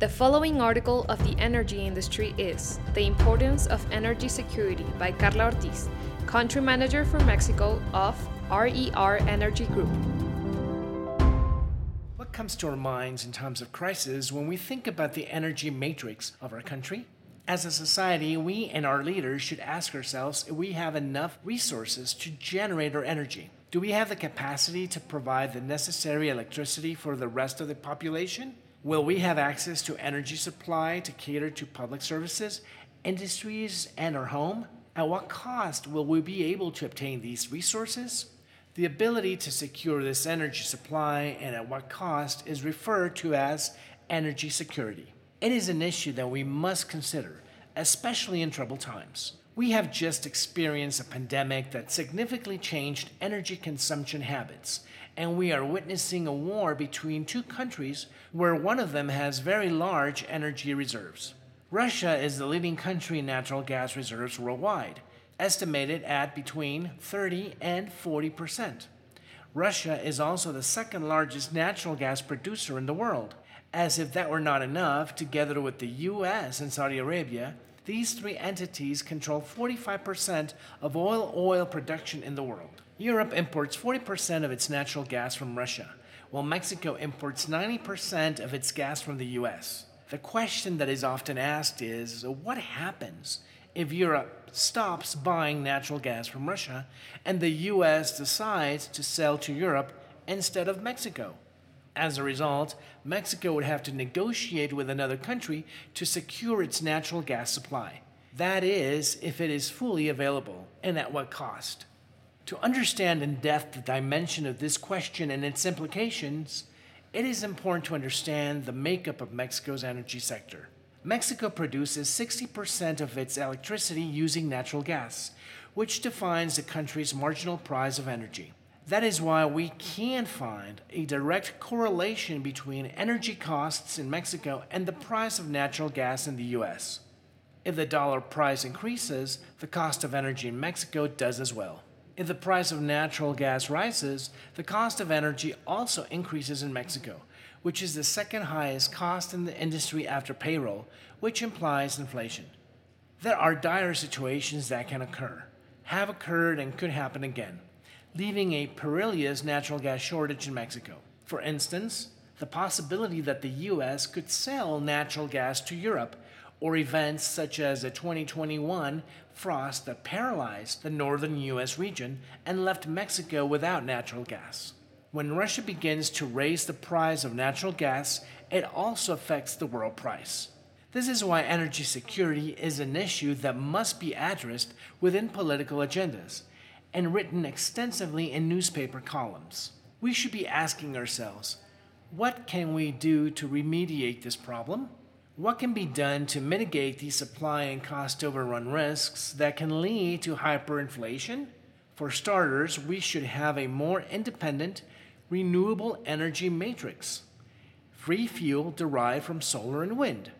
The following article of the energy industry is The Importance of Energy Security by Carla Ortiz, Country Manager for Mexico of RER Energy Group. What comes to our minds in times of crisis when we think about the energy matrix of our country? As a society, we and our leaders should ask ourselves if we have enough resources to generate our energy. Do we have the capacity to provide the necessary electricity for the rest of the population? Will we have access to energy supply to cater to public services, industries, and our home? At what cost will we be able to obtain these resources? The ability to secure this energy supply and at what cost is referred to as energy security. It is an issue that we must consider, especially in troubled times. We have just experienced a pandemic that significantly changed energy consumption habits, and we are witnessing a war between two countries where one of them has very large energy reserves. Russia is the leading country in natural gas reserves worldwide, estimated at between 30 and 40 percent. Russia is also the second largest natural gas producer in the world as if that were not enough, together with the US and Saudi Arabia, these three entities control 45% of oil oil production in the world. Europe imports 40% of its natural gas from Russia, while Mexico imports 90% of its gas from the US. The question that is often asked is what happens if Europe stops buying natural gas from Russia and the US decides to sell to Europe instead of Mexico? As a result, Mexico would have to negotiate with another country to secure its natural gas supply. That is, if it is fully available, and at what cost. To understand in depth the dimension of this question and its implications, it is important to understand the makeup of Mexico's energy sector. Mexico produces 60% of its electricity using natural gas, which defines the country's marginal price of energy. That is why we can find a direct correlation between energy costs in Mexico and the price of natural gas in the US. If the dollar price increases, the cost of energy in Mexico does as well. If the price of natural gas rises, the cost of energy also increases in Mexico, which is the second highest cost in the industry after payroll, which implies inflation. There are dire situations that can occur, have occurred, and could happen again leaving a perilous natural gas shortage in Mexico. For instance, the possibility that the U.S. could sell natural gas to Europe, or events such as the 2021 frost that paralyzed the northern U.S. region and left Mexico without natural gas. When Russia begins to raise the price of natural gas, it also affects the world price. This is why energy security is an issue that must be addressed within political agendas and written extensively in newspaper columns. We should be asking ourselves what can we do to remediate this problem? What can be done to mitigate the supply and cost overrun risks that can lead to hyperinflation? For starters, we should have a more independent, renewable energy matrix, free fuel derived from solar and wind,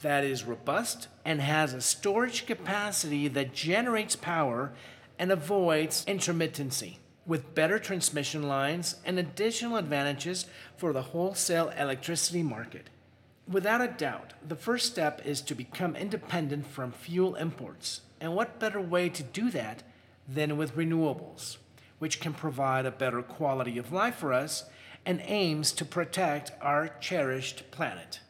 that is robust and has a storage capacity that generates power and avoids intermittency with better transmission lines and additional advantages for the wholesale electricity market. Without a doubt, the first step is to become independent from fuel imports. And what better way to do that than with renewables, which can provide a better quality of life for us and aims to protect our cherished planet?